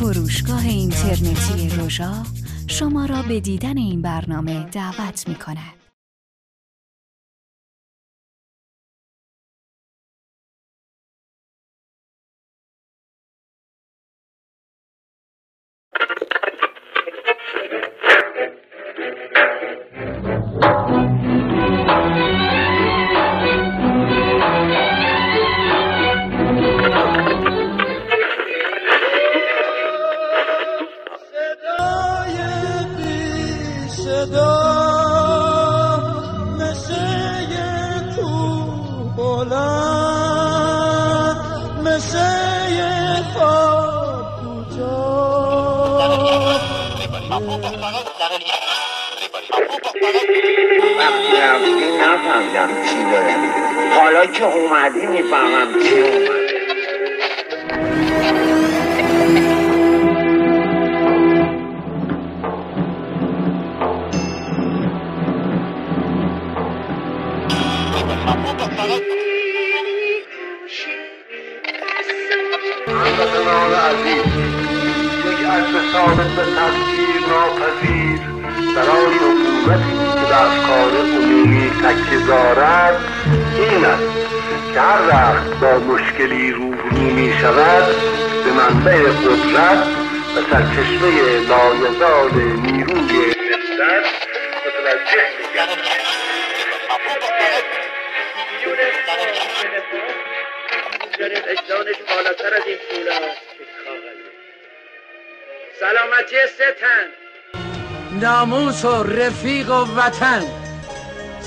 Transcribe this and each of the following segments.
فروشگاه اینترنتی روژا شما را به دیدن این برنامه دعوت می کند. حکومتی که به افکار عمومی تکیه دارد این است که هر وقت با مشکلی روبرو می شود به منبع قدرت و سرچشمه لایزال نیروی نسبت متوجه می گردد. اجدانش بالاتر پول سلامتی سه تن ناموس و رفیق و وطن.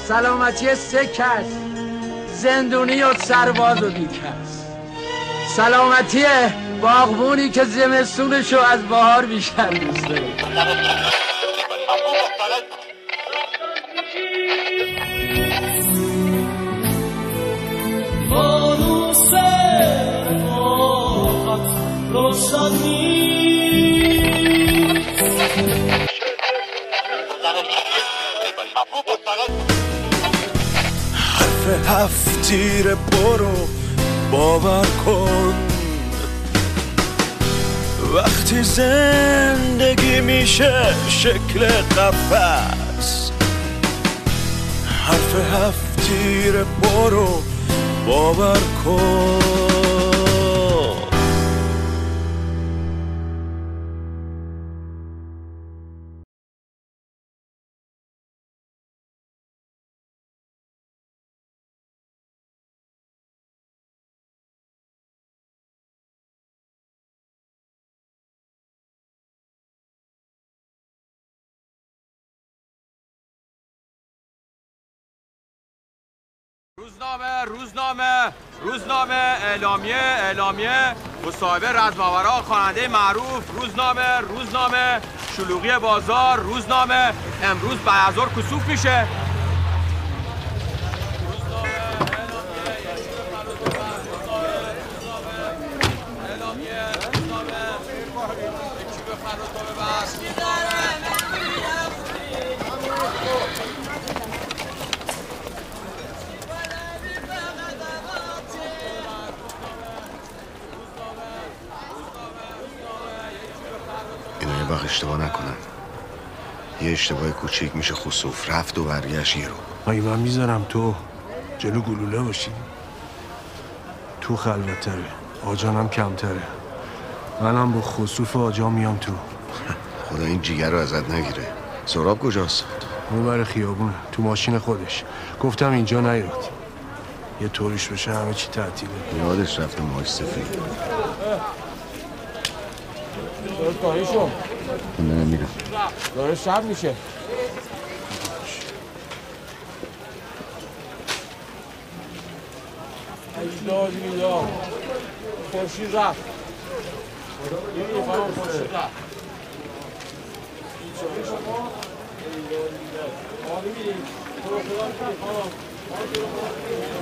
سلامتی سه کس زندونی و سرباز و بیکس سلامتی باغبونی که زمستونشو از بهار بیشتر دوست داره. حرف هفت تیر برو باور کن. وقتی زندگی میشه شکل قفس. حرف هفت تیر برو باور کن. روزنامه روزنامه روزنامه اعلامیه اعلامیه مصاحبه رزماورا خواننده معروف روزنامه روزنامه شلوغی بازار روزنامه امروز بعد از کسوف میشه اینا یه وقت اشتباه نکنن. یه اشتباه کوچیک میشه خصوف رفت و برگشت یه رو. مگه من می‌ذارم تو. جلو گلوله باشی. تو خلوتره آجانم کمتره. منم با خصوف آجا میام تو. خدا این جیگر رو ازت نگیره. سراب کجاست؟ اون بر خیابونه. تو ماشین خودش. گفتم اینجا نیاد. یه طوریش بشه همه چی تعطیله. یادش رفته ماش سفید. من دارم میرم. داره شب میشه. ایداد ایداد خورشید رفت. این خانم خورشید رفت.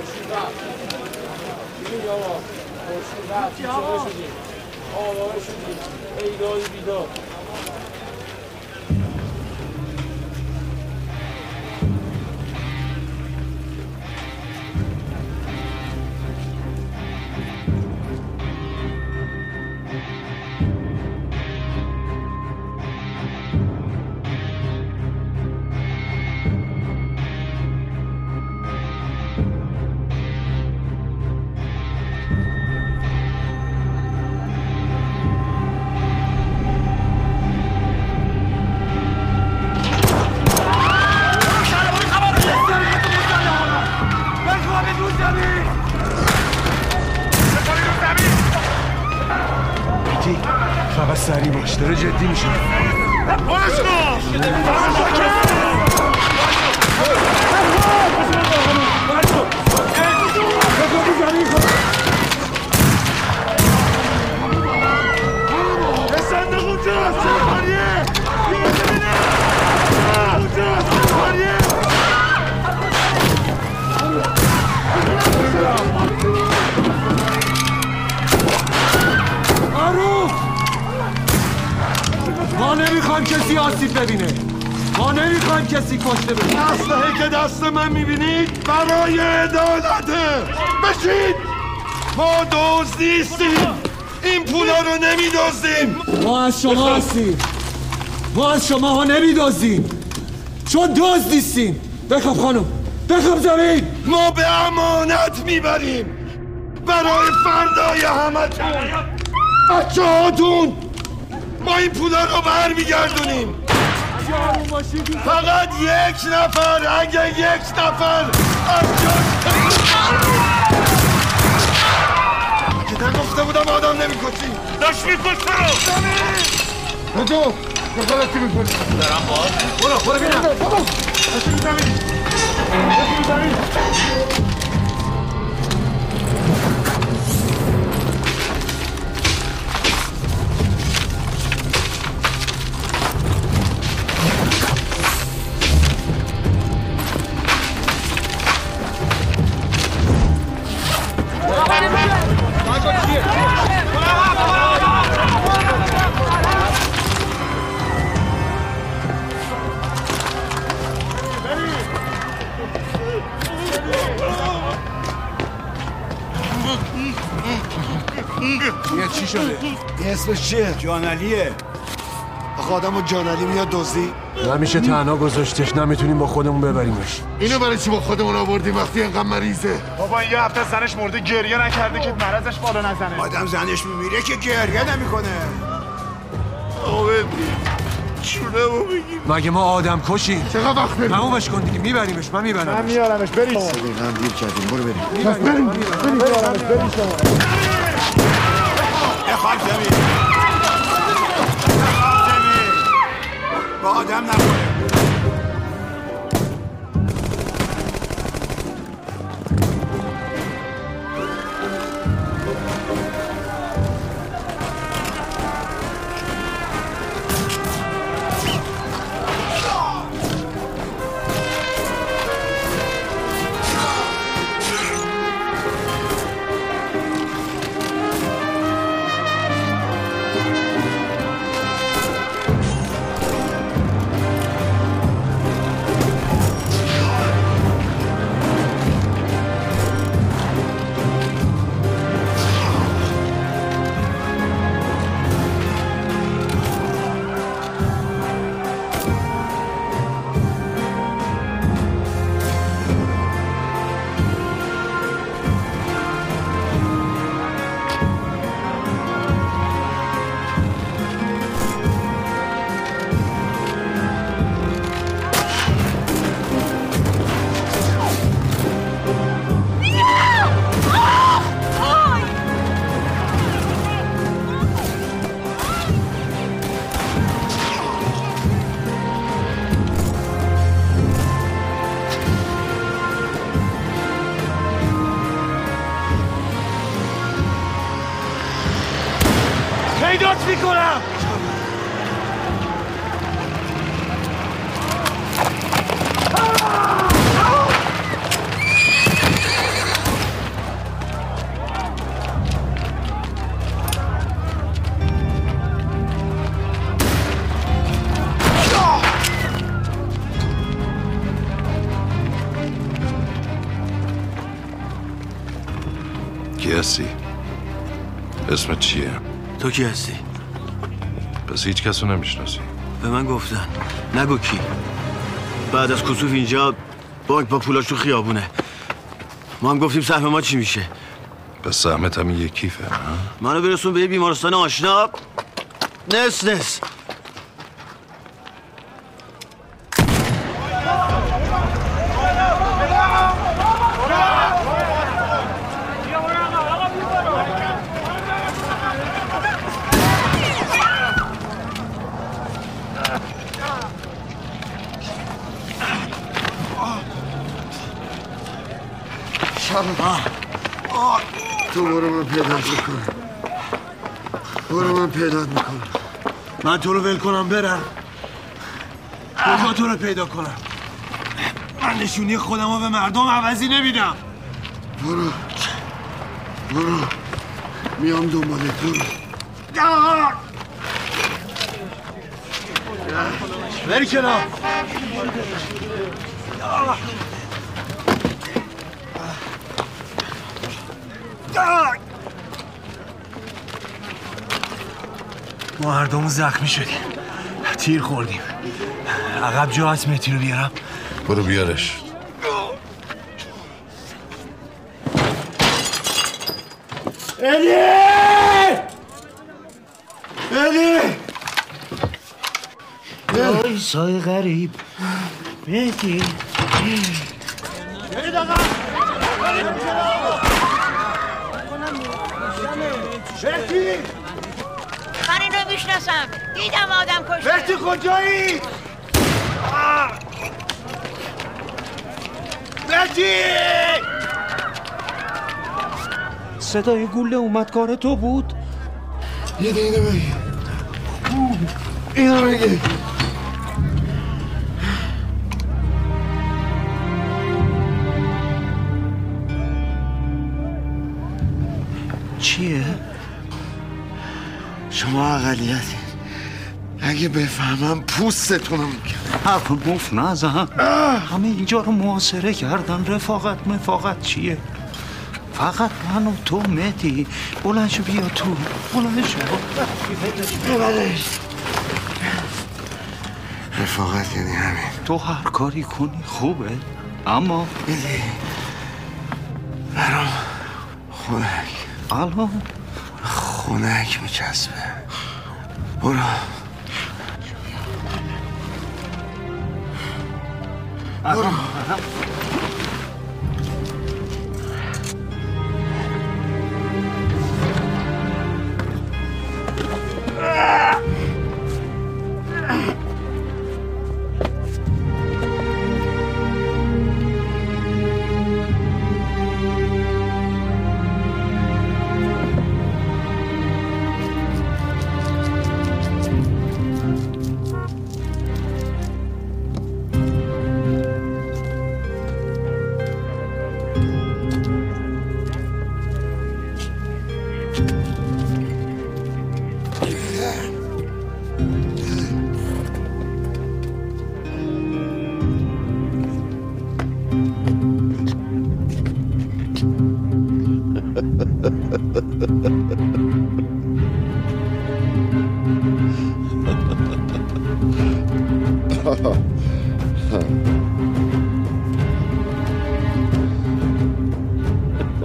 خورشید رفت خورشید رفت. آواره شدیم ایداد بیداد فقط سریع باش داره جدی میشه. معروف ما نمی‌خوایم کسی آسیب ببینه. ما نمی‌خوایم کسی کشته بشه. اسلحه که دست من می‌بینید برای عدالته بشید ما دزد نیستیم. این پولا رو نمیدزدیم ما از شما هستیم. ما از شما ها نمیدازیم چون دوست نیستیم. بخواب خانم. بخواب زمین. ما به امانت می‌بریم. برای فردای همتون بچه هاتون ما این پولا رو برمیگردونیم. فقط یک نفر اگه یک نفر از جاش که نگفته بودم آدم نمی‌کشی. داشت میکش برو بدو دخالتی می‌کنی؟ دارم باز. برو برو بینم زمین چیه؟ جانالیه آخه آدم و جانالی میاد دزدی؟ نمیشه تنها گذاشتش. نمی‌تونیم با خودمون ببریمش. اینو برای چی با خودمون آوردیم وقتی انقدر مریضه؟ بابا این یه هفته زنش مرده گریه نکرده که مرضش بالا نزنه. آدم زنش میمیره که گریه نمی‌کنه. چونه بگیم مگه ما آدم کشیم چقدر وقت بریم؟ تمومش کن دیگه. میبریمش من می‌برم میارمش. برید. دقیقا دیر کردیم. برو بریم. پس بریم. بریم. بریم. شما بخواب با آدم نخوره هستی؟ اسمت چیه؟ تو کی هستی؟ پس هیچ کس رو نمی‌شناسی به من گفتن نگو کی بعد از کسوف اینجا بانک با پولاش تو خیابونه ما هم گفتیم سهم ما چی میشه پس سهمت هم یک کیفه ها؟ منو برسون به یه بیمارستان آشنا نس نس تو برو من پیدات می‌کنم برو من پیدات می‌کنم من تو رو ول کنم برم. کجا تو رو پیدا کنم. من نشونی خودم رو به مردم عوضی نمیدم. برو. برو. میام دنبال تو. بری کنار ما هر دومون زخمی شدیم. تیر خوردیم. عقب جا هست مهدی رو بیارم. برو بیارش. ادی ادی ایسای غریب. مهدی. من این رو می‌شناسم. دیدم آدم کشته. مهدی کجایی؟ مهدی صدای گوله اومد کار تو بود؟ یه دقیقه بگی. اینو بگی. شما اقلیتی اگه بفهمم پوستتونو می‌کنم حرف مفت نزن همه اینجا رو محاصره کردن. رفاقت مفاقت چیه؟ فقط من و تو مهدی. بلند شو بیا تو. بلند شو. ببرش رفاقت یعنی همین. تو هر کاری کنی خوبه. اما برام خونک الان خونک میچسبه. برو برو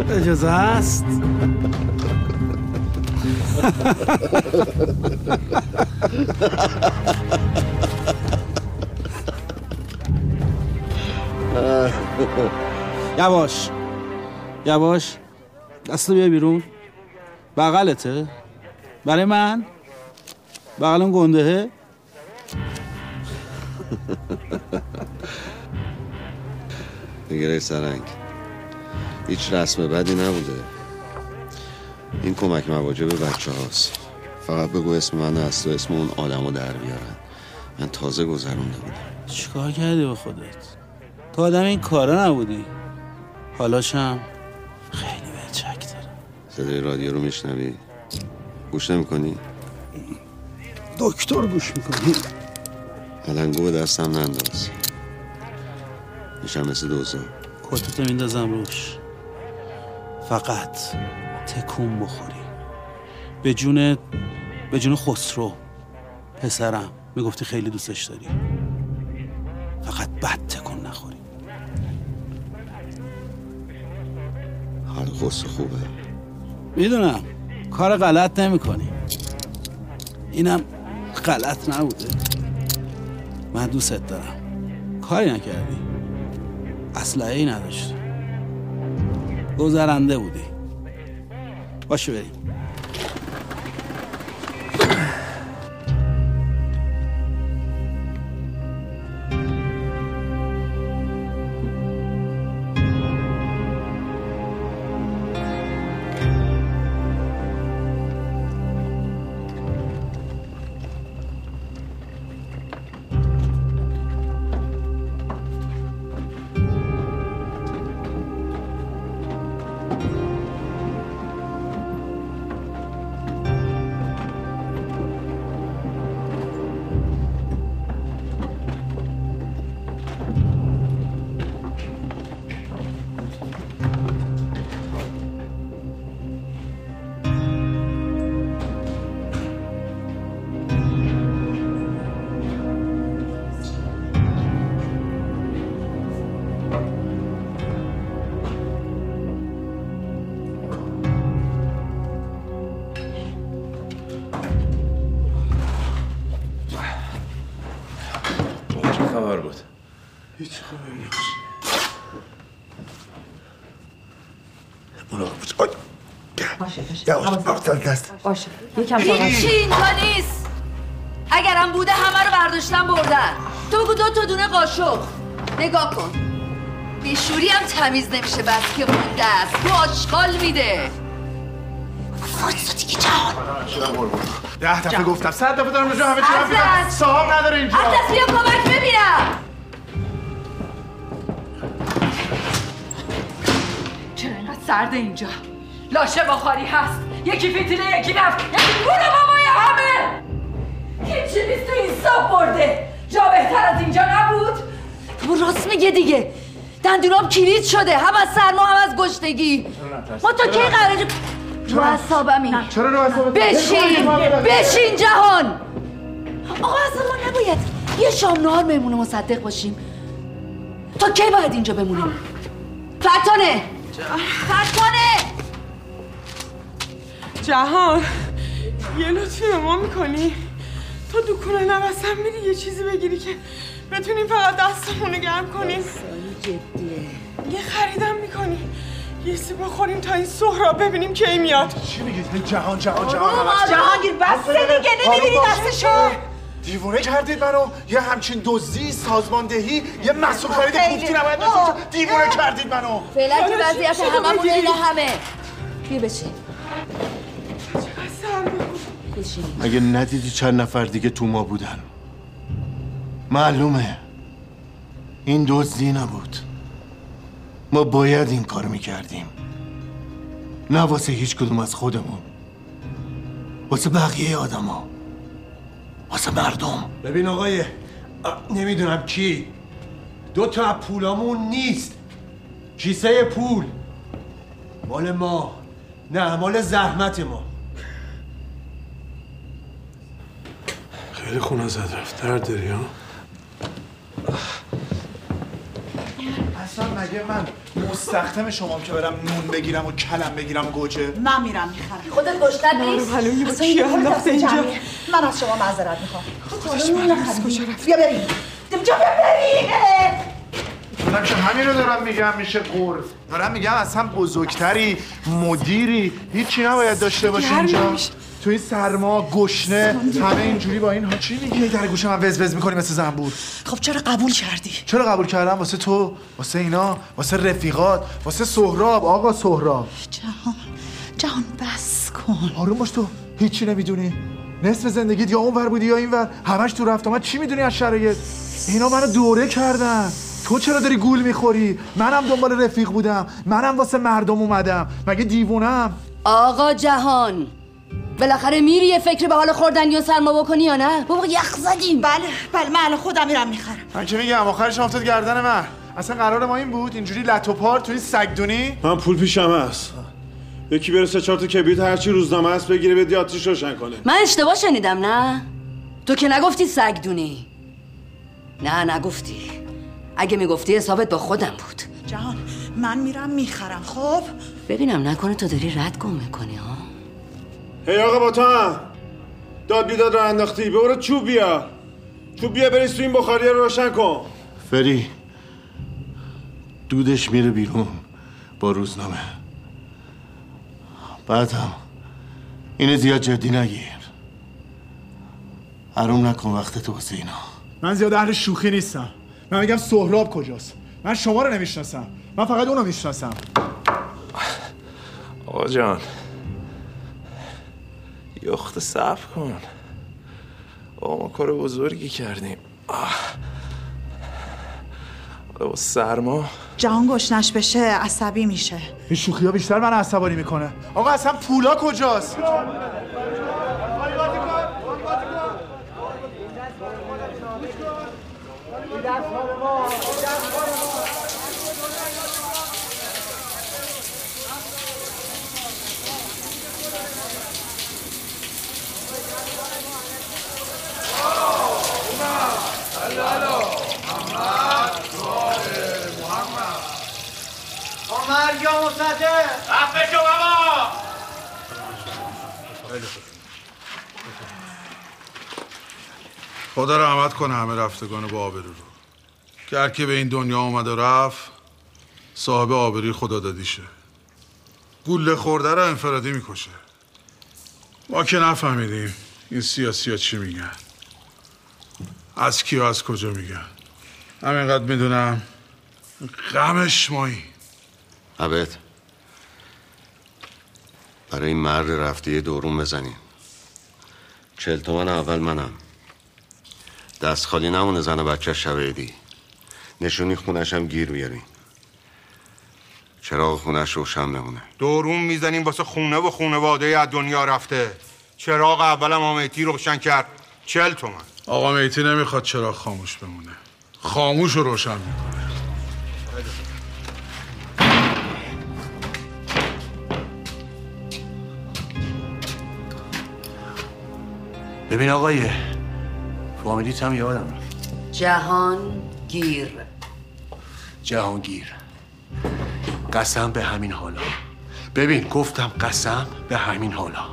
اجازه است؟ یواش. یواش. دستو بیا بیرون. بغلته. برای من؟ بغل اون گندهه نگره سرنگ. هیچ رسم بدی نبوده. این کمک مواجه به بچه هاست. فقط بگو اسم من از تو اسم اون آدم رو در بیارن. من تازه گذرونده بودم. چیکار کردی به خودت؟ تو آدم این کارا نبودی. حالاشم خیلی به چک دارم صدای رادیو رو میشنوی؟ گوش نمی‌کنی؟ دکتر گوش می‌کنی. علنگو به دستم ننداز. میشم مثل دوزا. کتتو میندازم روش. فقط تکون بخوری. به جون به جون خسرو پسرم. می‌گفتی خیلی دوستش داری. فقط بد تکون نخوری. حال خسرو خوبه؟ می‌دونم. کار غلط نمی کنی اینم غلط نبوده. من دوستت دارم. کاری نکردی. اسلحه ای نداشتی. گذرنده بودی. باشه بریم. برو آی. باشه باشه. یواش باختن دست. باشه. یکم هیچی اینجا نیست. اگرم بوده همه رو برداشتن بردن تو بگو دو تا دونه قاشق. نگاه کن. بیشوری هم تمیز نمیشه بس که مونده است تو آشغال میده. وایسا دیگه جهان. ده دفعه گفتم. صد دفعه دارم راجع همه چی. صاحب نداره اینجا. عزیز بیا کمک ببینم. سرد اینجا. لاشه بخاری هست. یکی فیتیله یکی نفت. یکی گوره بابای همه. هیچی نیست تو این صاف برده. جا بهتر از اینجا نبود. تو راست میگه دیگه. دندونام کلید شده. هم از سرما هم از گشتگی. ما تا کی قراره رو اصابمی چرا رو؟ بشین. بشین جهان. آقا اصلا ما نباید. یه شام نهار مهمون مصدق باشیم. تا کی باید اینجا بمونیم؟ فتانه فتانه جهان یه لطفی به ما می‌کنی؟ تا دکونه نوستم میری یه چیزی بگیری که بتونیم فقط دستمون رو گرم کنیم. یه خریدم می‌کنی. یه سی بخوریم تا این سهراب ببینیم کی میاد. چی میگید جهان جهان جهان. جهانگیر بس دیگه نمی‌بینی دستشو. دیوونه کردید منو؟ یه همچین دزدی سازماندهی یه مسئول خرید کوفتی نباید اینجا. دیوونه کردید منو. فعلا که وضعیت هممون اینه همه. بیا بشین. مگه ندیدی چند نفر دیگه تو ما بودن. معلومه. این دزدی نبود. ما باید این کار می‌کردیم. نه واسه هیچ کدوم از خودمون. واسه بقیه آدما. واسه مردم. ببین آقای نمی‌دونم کی. دو تا از پولامون نیست. کیسه پول. مال ما. نه مال زحمت ما. خیلی خونه زد رفت درد داری ها؟ اصلا مگه من مستخدم شما که برم نون بگیرم و کلم بگیرم گوجه؟ من میرم می‌خرم. خودت گشتت نیست؟ اصلا این کار دست جمعیه. من از شما معذرت می‌خوام. خودش بیا بریم. اینجا بیا بریم. من که همین رو دارم میگم میشه قرف دارم میگم اصلا بزرگتری مدیری هیچی نباید داشته باشی گرم اینجا. میشه. تو این سرما گشنه همه اینجوری با اینها چی میگی؟ در گوش من وز وز می‌کنی مثل زنبور. خب چرا قبول کردی؟ چرا قبول کردم؟ واسه تو واسه اینا واسه رفیقات واسه سهراب آقا سهراب. جهان جهان بس کن. آروم باش تو هیچی نمی‌دونی. نصف زندگیت یا اونور بودی یا اینور. همش تو رفت. آمد چی می‌دونی از شرایط؟ اینا منو دوره کردن. تو چرا داری گول می‌خوری؟ منم دنبال رفیق بودم. منم واسه مردم اومدم. مگه دیوونم؟ آقا جهان بالاخره میری یه فکر به حال خوردن یا سرما بکنی یا نه؟ بابا یخ زدیم. بله بله من الان خودم میرم می‌خرم. من که میگم آخرش افتاد گردن من. اصلا قرار ما این بود اینجوری لتو پار توی سگدونی من پول پیشم هست. یکی بره سه چهار تا کبریت هرچی روزنامه هست بگیره به آتیش روشن کنه. من اشتباه شنیدم نه؟ تو که نگفتی سگدونی نه نگفتی. اگه می‌گفتی حسابت با خودم بود. جهان من میرم می‌خرم خب؟ ببینم نکنه تو داری رد گم می‌کنی ها؟ هی آقا با تو هم. داد بیداد رو انداختی. برو چوب بیا. چوب بیا بریز تو این بخاری رو روشن کن. فری دودش میره بیرون با روزنامه. بعد هم اینو زیاد جدی نگیر. حروم نکن وقت تو واسه اینا. من زیاد اهل شوخی نیستم. من میگم سهراب کجاست؟ من شما رو نمی‌شناسم. من فقط اونو می‌شناسم. آقا جان. یخت صبر کن. آقا ما کار بزرگی کردیم. آه. سرما. جهان گشنش بشه عصبی میشه. این شوخی ها بیشتر من عصبانی می‌کنه. آقا اصلا پولا کجاست؟ عمر یا مصدق رفت شو بابا. خدا رحمت کنه همه رفتگان با آبرو رو. که هر که به این دنیا آمد و رفت صاحب آبری خدا دادیشه. گوله خورده رو انفرادی می‌کشه. ما که نفهمیدیم این سیاسی ها چی میگن. از کی و از کجا میگن. همینقدر می‌دونم غمش مایی. عبد برای این مرد رفته یه دورون بزنیم چل تومن اول منم. دست خالی نمونه زن و بچه شب عیدی نشونی خونش هم گیر بیاریم چراغ خونش روشن بمونه. دورون می‌زنیم واسه خونه و خونواده از دنیا رفته. چراغ اولم آمیتی روشن کرد. چل تومن. آقا میتی نمی‌خواد چراغ خاموش بمونه. خاموش رو روشن می‌کنه. ببین آقای فامیلیت هم یادم جهان گیر. جهانگیر قسم به همین حالا. ببین گفتم قسم به همین حالا.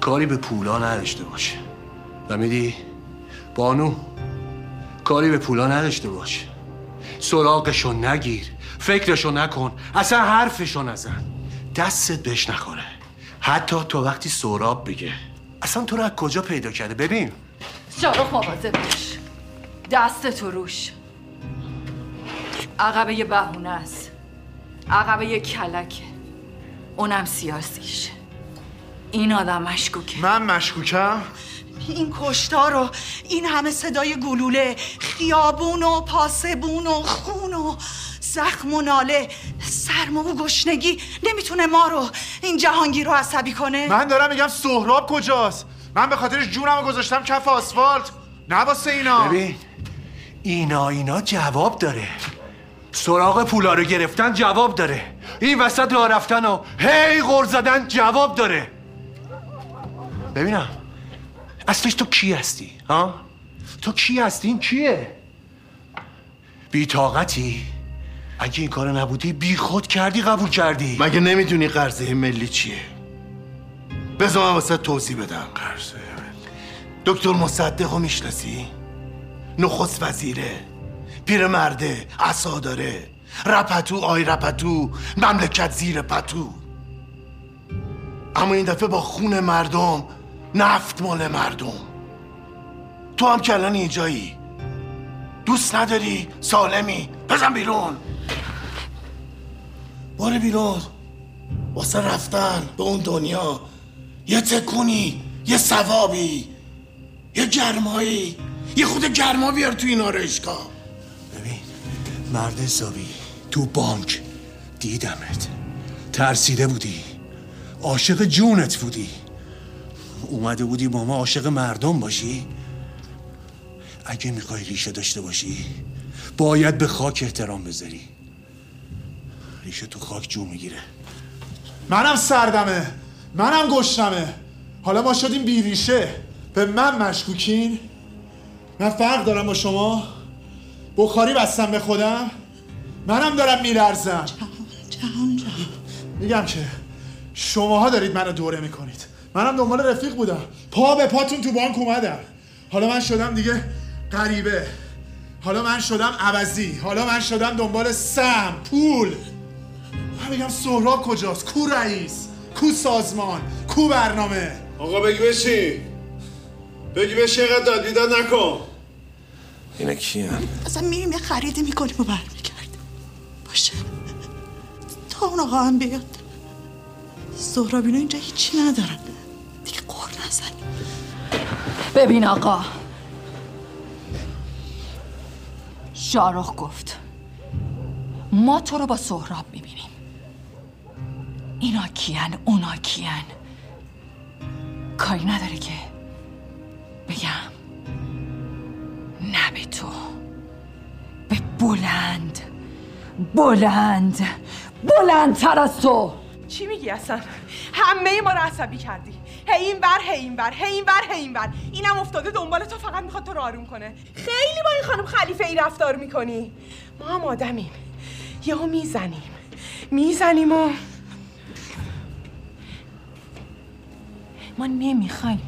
کاری به پولا نداشته باشه فهمیدی؟ بانو کاری به پولا نداشته باش. سراغشو نگیر فکرشو نکن اصلا حرفشو نزن. دستت بهش نخوره. حتی تو وقتی سراب بگه. اصلا تو رو از کجا پیدا کرده؟ ببین. شارخ مواظب باش. دست تو روش. عقبه یه بهونه است. عقبه یه کلکه. اونم سیاسیش این آدم مشکوکه. من مشکوکم؟ این کشتار و این همه صدای گلوله خیابون و پاسبون و خون و زخم و ناله سرما و گشنگی نمی‌تونه ما رو این جهانگیر رو عصبی کنه؟ من دارم میگم سهراب کجاست؟ من به خاطرش جونم رو گذاشتم کف آسفالت. نه واسه اینا. ببین اینا اینا جواب داره. سراغ پولا رو گرفتن جواب داره. این وسط راه رفتن و هی غر زدن جواب داره. ببینم اصلش تو کی هستی؟ ها؟ تو کی هستی؟ این کیه؟ بیتاقتی اگه این کار نبودی بی خود کردی قبول کردی. مگه نمی‌دونی قرضه ملی چیه؟ بذار من واسه توضیح بدم. قرضه دکتر مصدق رو می‌شناسی؟ نخست وزیره پیرمرده عصا داره رپتو آی رپتو مملکت زیر پتو. اما این دفعه با خون مردم نفت مال مردم. تو هم که الان اینجایی. دوست نداری؟ سالمی. بزن بیرون. باره بیرون. واسه رفتن به اون دنیا. یه تکونی یه ثوابی یه گرمایی. یه خود گرما بیار تو این آرایشگاه مرد حسابی تو بانک دیدمت. ترسیده بودی. عاشق جونت بودی. اومده بودی با ما عاشق مردم باشی. اگه می‌خوای ریشه داشته باشی باید به خاک احترام بذاری. ریشه تو خاک جون می‌گیره. منم سردمه. منم گشنمه. حالا ما شدیم بی ریشه. به من مشکوکین. من فرق دارم با شما. بخاری بستم به خودم. منم دارم میلرزم. جهان جهان. میگم که شماها دارید منو دوره می‌کنید. منم دنبال رفیق بودم. پا به پاتون تو بانک اومدم. حالا من شدم دیگه غریبه. حالا من شدم عوضی. حالا من شدم دنبال سم پول. میگم سهراب کجاست؟ کو رئیس؟ کو سازمان؟ کو برنامه؟ آقا بگی بشین بگی بشین اینقدر داد بیداد نکن. اینا کیان؟ اصلا میریم یه خریدی می‌کنیم و برمیگردیم. باشه. تا اون آقا هم بیاد. سهراب اینا اینجا هیچی ندارن. دیگه قور نزنیم ببین آقا. شارخ گفت ما تو رو با سهراب می‌بینیم. اینا کیان اونا کیان. کاری نداره که بگم. نه به تو. به بلند. بلند. بلندتر از تو. چی میگی اصلا؟ همه ما رو عصبی کردی. هی این بر هی این بر هی این بر هی این بر اینم افتاده دنبال تو فقط می‌خواد تو رو آروم کنه. خیلی با این خانم خلیفه ای رفتار می‌کنی. ما هم آدمیم. یهو می‌زنیم. می‌زنیم و ما نمی‌خوایم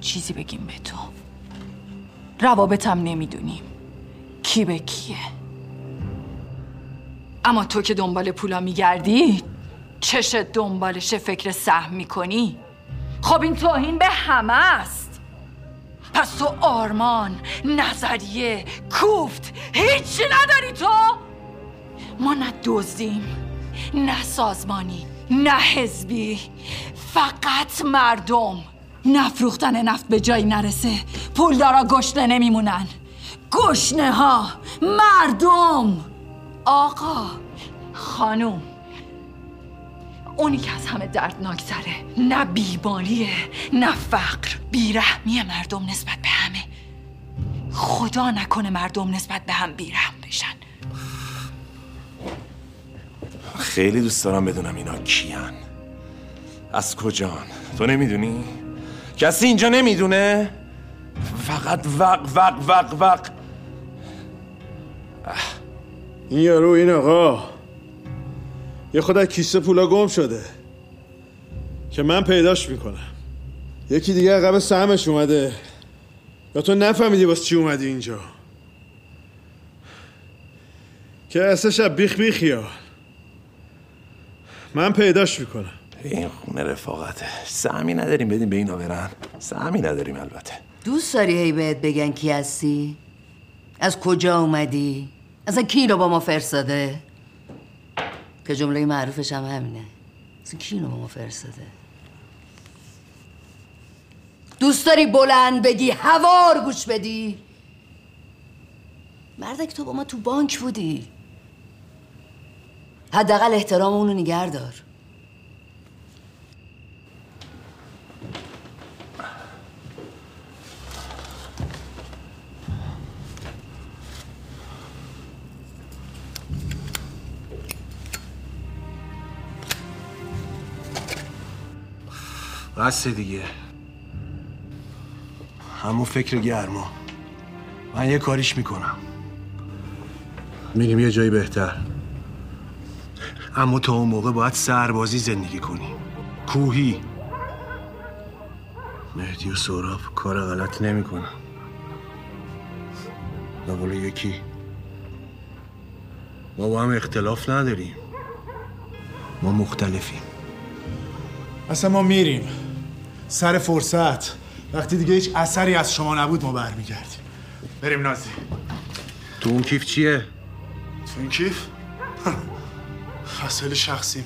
چیزی بگیم به تو. روابطم نمی‌دونیم کی به کیه؟ اما تو که دنبال پولا میگردی چشت دنبالش فکر سهم می‌کنی؟ خب این توهین به همه است. پس تو آرمان نظریه کوفت هیچی نداری تو. ما نه دزدیم نه سازمانی نه حزبی. فقط مردم. نفروختن نفت به جایی نرسه. پولدارا گشنه نمیمونن. گشنه ها مردم. آقا خانوم. اونی که از همه دردناکتره نه بیماریه نه فقر. بیرحمی مردم نسبت به همه. خدا نکنه مردم نسبت به هم بیرحم بشن. خیلی دوست دارم بدونم اینا کیان. از کجان تو نمی‌دونی؟ کسی اینجا نمی‌دونه؟ فقط وق وق وق وق. این یارو این آقا. یه خود از کیسه پولا گم شده. که من پیداش می‌کنم. یکی دیگه عقب سهمش اومده. یا تو نفهمیدی واسه چی اومدی اینجا؟ که اصلا شب بیخ بیخیا من پیداش می‌کنم. این خونه رفاقته سهمی نداریم بدیم به اینا برن سهمی نداریم البته دوست داری هی بهت بگن کی هستی؟ از کجا اومدی؟ اصلا کی رو با ما فرستاده؟ که جمله معروفش هم همینه اصلا کی رو با ما فرستاده؟ دوست داری بلند بگی هوار گوش بدی؟ مردک تو با ما تو بانک بودی حداقل احترام اونو نگه دار بس دیگه. همون فکر گرما. من یه کاریش می‌کنم. میریم یه جایی بهتر. اما تا اون موقع باید سربازی زندگی کنی. کوهی. مهدی و سهراب کار غلط نمی‌کنن. به یکی. ما با هم اختلاف نداریم. ما مختلفیم. اصلا ما میریم. سر فرصت. وقتی دیگه هیچ اثری از شما نبود ما برمیگردیم. بریم نازی. تو اون کیف چیه؟ تو این کیف؟ وسایل شخصی.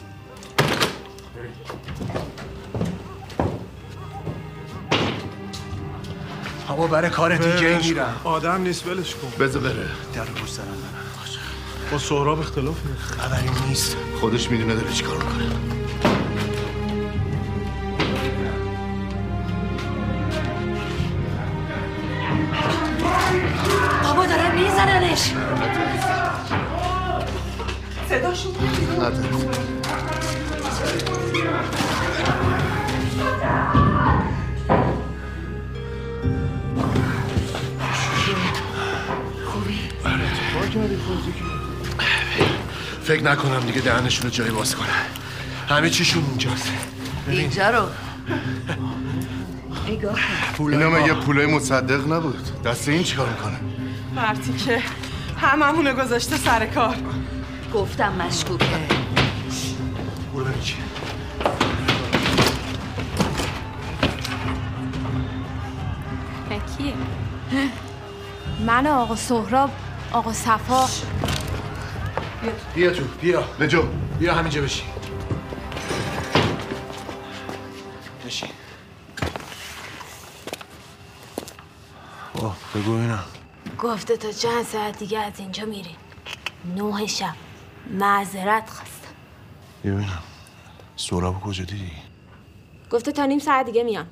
بابا برای کار دیگه کن. آدم نیست ولش کن. بذار بره. در پشت سرم. برم. با سهراب اختلاف نیست. خبری نیست. خودش می‌دونه داره چیکار می‌کنه. میزننش صداشون فکر نکنم دیگه دهنشون رو جایی باز کنه همه چیشون اونجاست اینجا رو. نگاه کن. اینا مگه پولای مصدق نبود؟ دست این چیکار می‌کنه؟ مرتی که هممونو گذاشته سر کار. گفتم مشکوکه. برو ببین چیه کیه؟ من آقا سهراب آقا صفا. بیا تو. بیا نجو بیا همینجا بشین. بشین. اوه بگو اینا. گفته تا چند ساعت دیگه از اینجا میرین نه شب. معذرت خواستم. ببینم. سهراب کجا دیدی؟ گفته تا نیم ساعت دیگه میان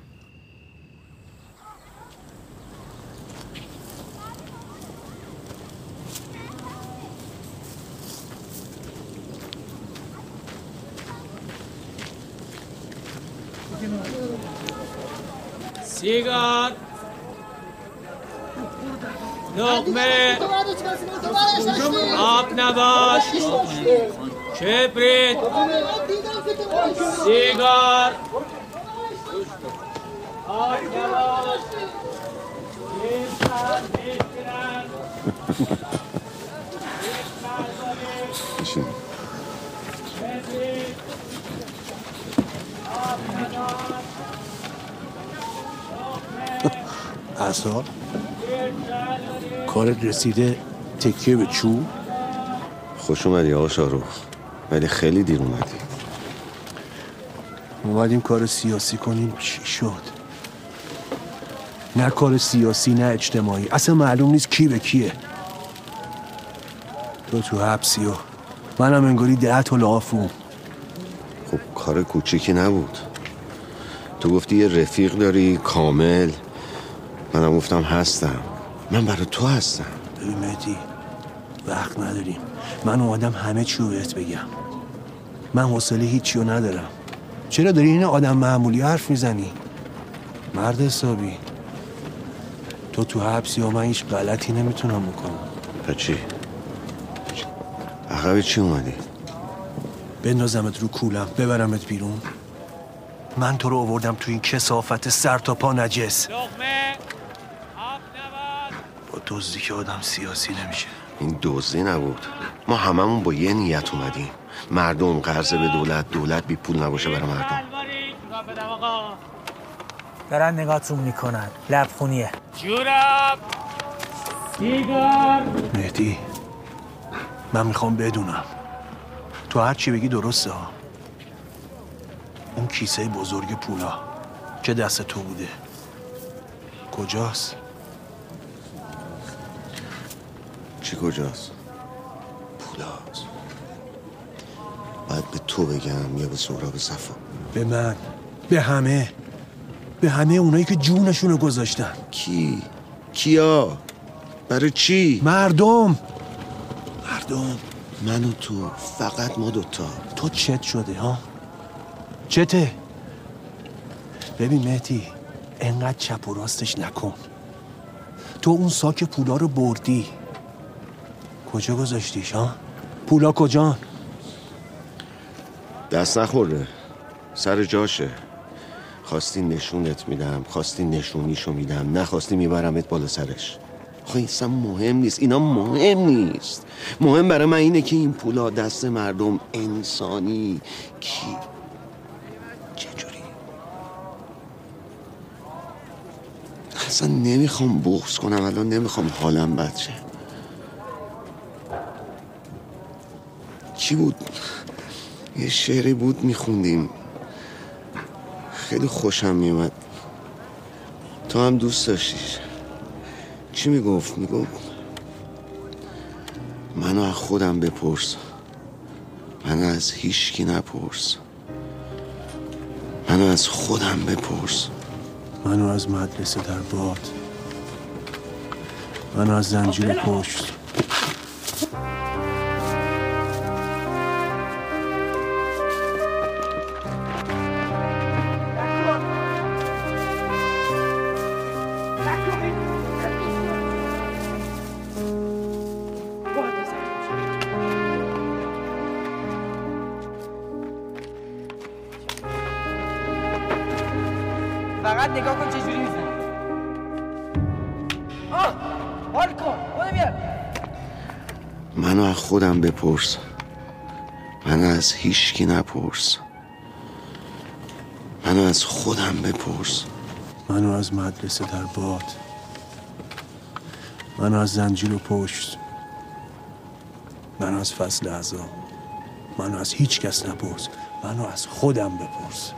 سیگار. نقمه آب نواش کبریت سیگار. آب نواش کارت رسیده تکیه به چوب؟ خوش اومدی آقا شاروخ ولی خیلی دیر اومدی. اومدیم کار سیاسی کنیم. چی شد؟ نه کار سیاسی نه اجتماعی. اصلا معلوم نیست کی به کیه. تو تو حبسی و منم انگاری ده تا لافوم. خب کار کوچیکی نبود. تو گفتی یه رفیق داری کامل. منم گفتم هستم. من برای تو هستم. ببین مهدی وقت نداریم من اومدم همه چی رو بهت بگم. من حوصله هیچی رو ندارم. چرا داری این آدم معمولی حرف می‌زنی؟ مرد حسابی. تو تو حبسی و من هیچ غلطی نمی‌تونم بکنم. پس چی؟ عقب چی اومدی؟ بندازمت رو کولم ببرمت بیرون. من تو رو آوردم تو این کسافت سر تا پا نجس. دزدی که آدم سیاسی نمیشه. این دزدی نبود. ما هممون با یه نیت اومدیم. مردم قرض به دولت دولت بی پول نباشه برای مردم. دارن نگاهتون می‌کنن. لبخونیه. جوراب. سیگار. مهدی من می‌خوام بدونم. تو هر چی بگی درسته ها. اون کیسه بزرگ پولا که دست تو بوده؟ کجاست؟ چی کجاست؟ پولاست. باید به تو بگم یا به سهراب صفا. به من به همه. به همه اونایی که جونشونو گذاشتن. کی؟ کیا؟ برای چی؟ مردم. مردم. من و تو فقط ما دوتا. تو چت شده ها؟ چته؟ ببین مهدی انقدر چپ و راستش نکن. تو اون ساک پولا رو بردی. کجا گذاشتیش ها؟ پولا کجان دست نخورده. سر جاشه. خواستی نشونت میدم خواستی نشونیشو میدم. نخواستی میبرمت بالا سرش. آخه اصلا مهم نیست. اینا مهم نیست. مهم برای من اینه که این پولا دست مردم انسانی کی؟ چجوری؟ اصلا نمی‌خوام بغض کنم. الان نمی‌خوام حالم بد شه. چی بود؟ یه شعری بود میخوندیم. خیلی خوشم میومد تو هم دوست داشتیش چی می‌گفت؟ می‌گفت منو از خودم بپرس. منو از هیچکی نپرس. منو از خودم بپرس. منو از مدرسه در باد. منو از زنجیر پشت بپرس. منو از هیچکی نپرس. منو از خودم بپرس. منو از مدرسه در باد. منو از زنجیر و پشت. منو از فصل عذاب منو از هیچ کس نپرس. منو از خودم بپرس.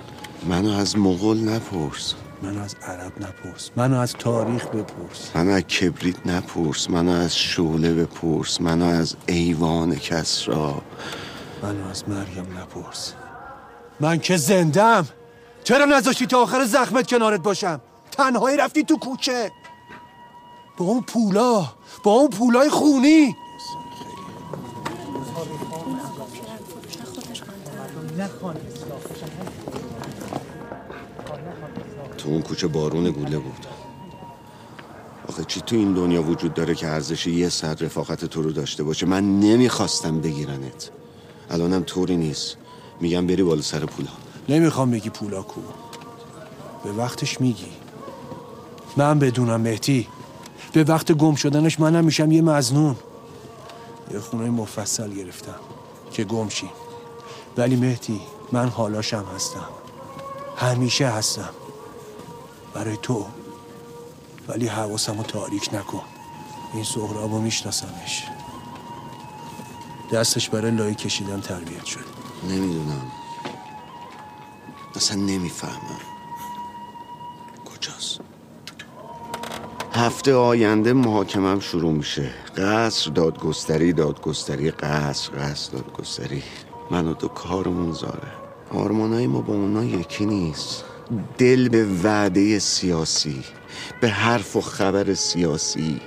منو از مغول نپرس. منو از عرب نپرس منو از تاریخ بپرس. منو از کبریت نپرس منو از شعله بپرس منو از ایوان کسرا. منو از مریم نپرس. من که زندم چرا نذاشتی تا آخر زخمت کنارت باشم؟ تنهایی رفتی تو کوچه. با اون پولا با اون پولای خونی. تو اون کوچه بارون گوله بود. آخه چی تو این دنیا وجود داره که ارزش یه سر رفاقت تو رو داشته باشه؟ من نمی‌خواستم بگیرنت. الانم طوری نیست. میگم بری بالا سر پولا. نمی‌خوام بگی پولا کو. به وقتش میگی. من بدونم مهدی. به وقت گم شدنش منم میشم یه مزنون. یه خونه مفصل گرفتم که گم شی ولی مهدی من حالاشم هستم. همیشه هستم. برای تو. ولی حواسم رو تاریک نکن. این سهراب رو میشناسمش. دستش برای لای کشیدن تربیت شد. نمی‌دونم. اصلا نمی‌فهمم. کجاست؟ هفته آینده محاکمم شروع میشه. قصر دادگستری دادگستری قصر قصر دادگستری. من و تو کارمون زاره. آرمانای ما با اونا یکی نیست. دل به وعده سیاسی به حرف و خبر سیاسی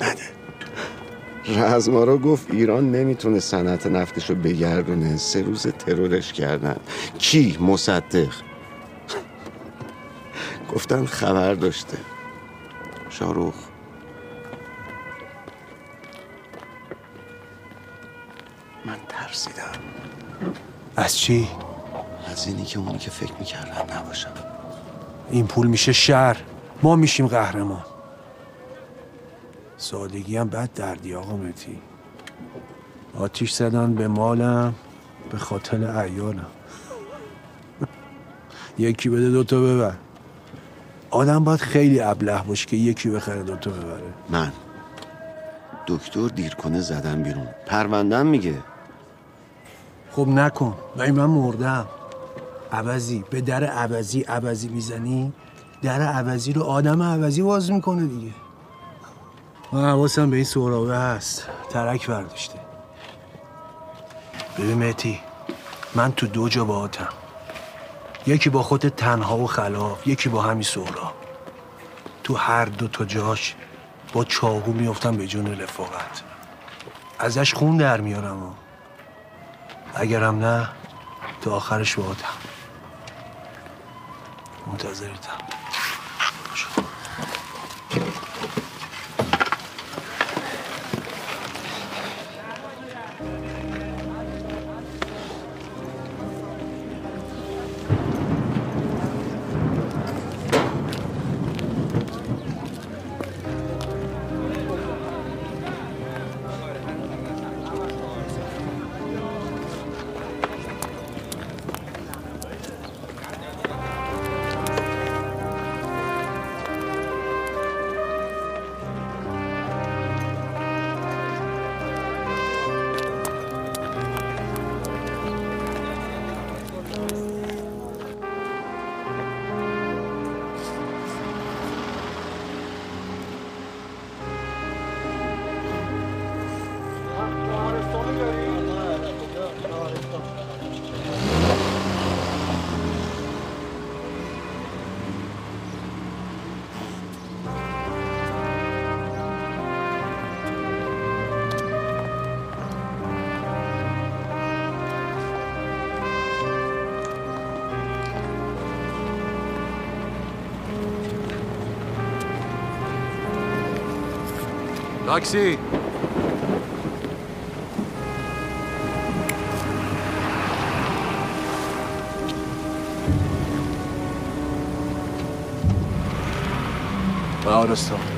بده. رزمارا گفت ایران نمی‌تونه صنعت نفتشو بگردونه. سه روز ترورش کردن. کی؟ مصدق. گفتن خبر داشته. شاروخ. من ترسیدم. از چی؟ از اینی که اونی که فکر می‌کردم نباشم این پول میشه شهر. ما میشیم قهرمان. سادگی هم بد دردی آقا متی آتیش زدن به مالم به خاطر ایالم یکی بده دوتا ببر. آدم باید خیلی ابله باشه که یکی بخره دوتا ببره. من. دکتر دیر کنه زدم بیرون. پروندم میگه. خب نکن. و من مردم. عوضی به در عوضی عوضی می‌زنی در عوضی رو آدم عوضی باز می‌کنه دیگه. من حواسم به این سهرابه هست. ترک برداشته. ببین مهتی من تو دو جا باهاتم. یکی با خود تنها و خلاف یکی با همین سهراب. تو هر دو تا جاش با چاقو میفتم به جون رفاقت. ازش خون در میارم و اگرم نه تا آخرش باهاتم. منتظرتم. Taxi! Out of.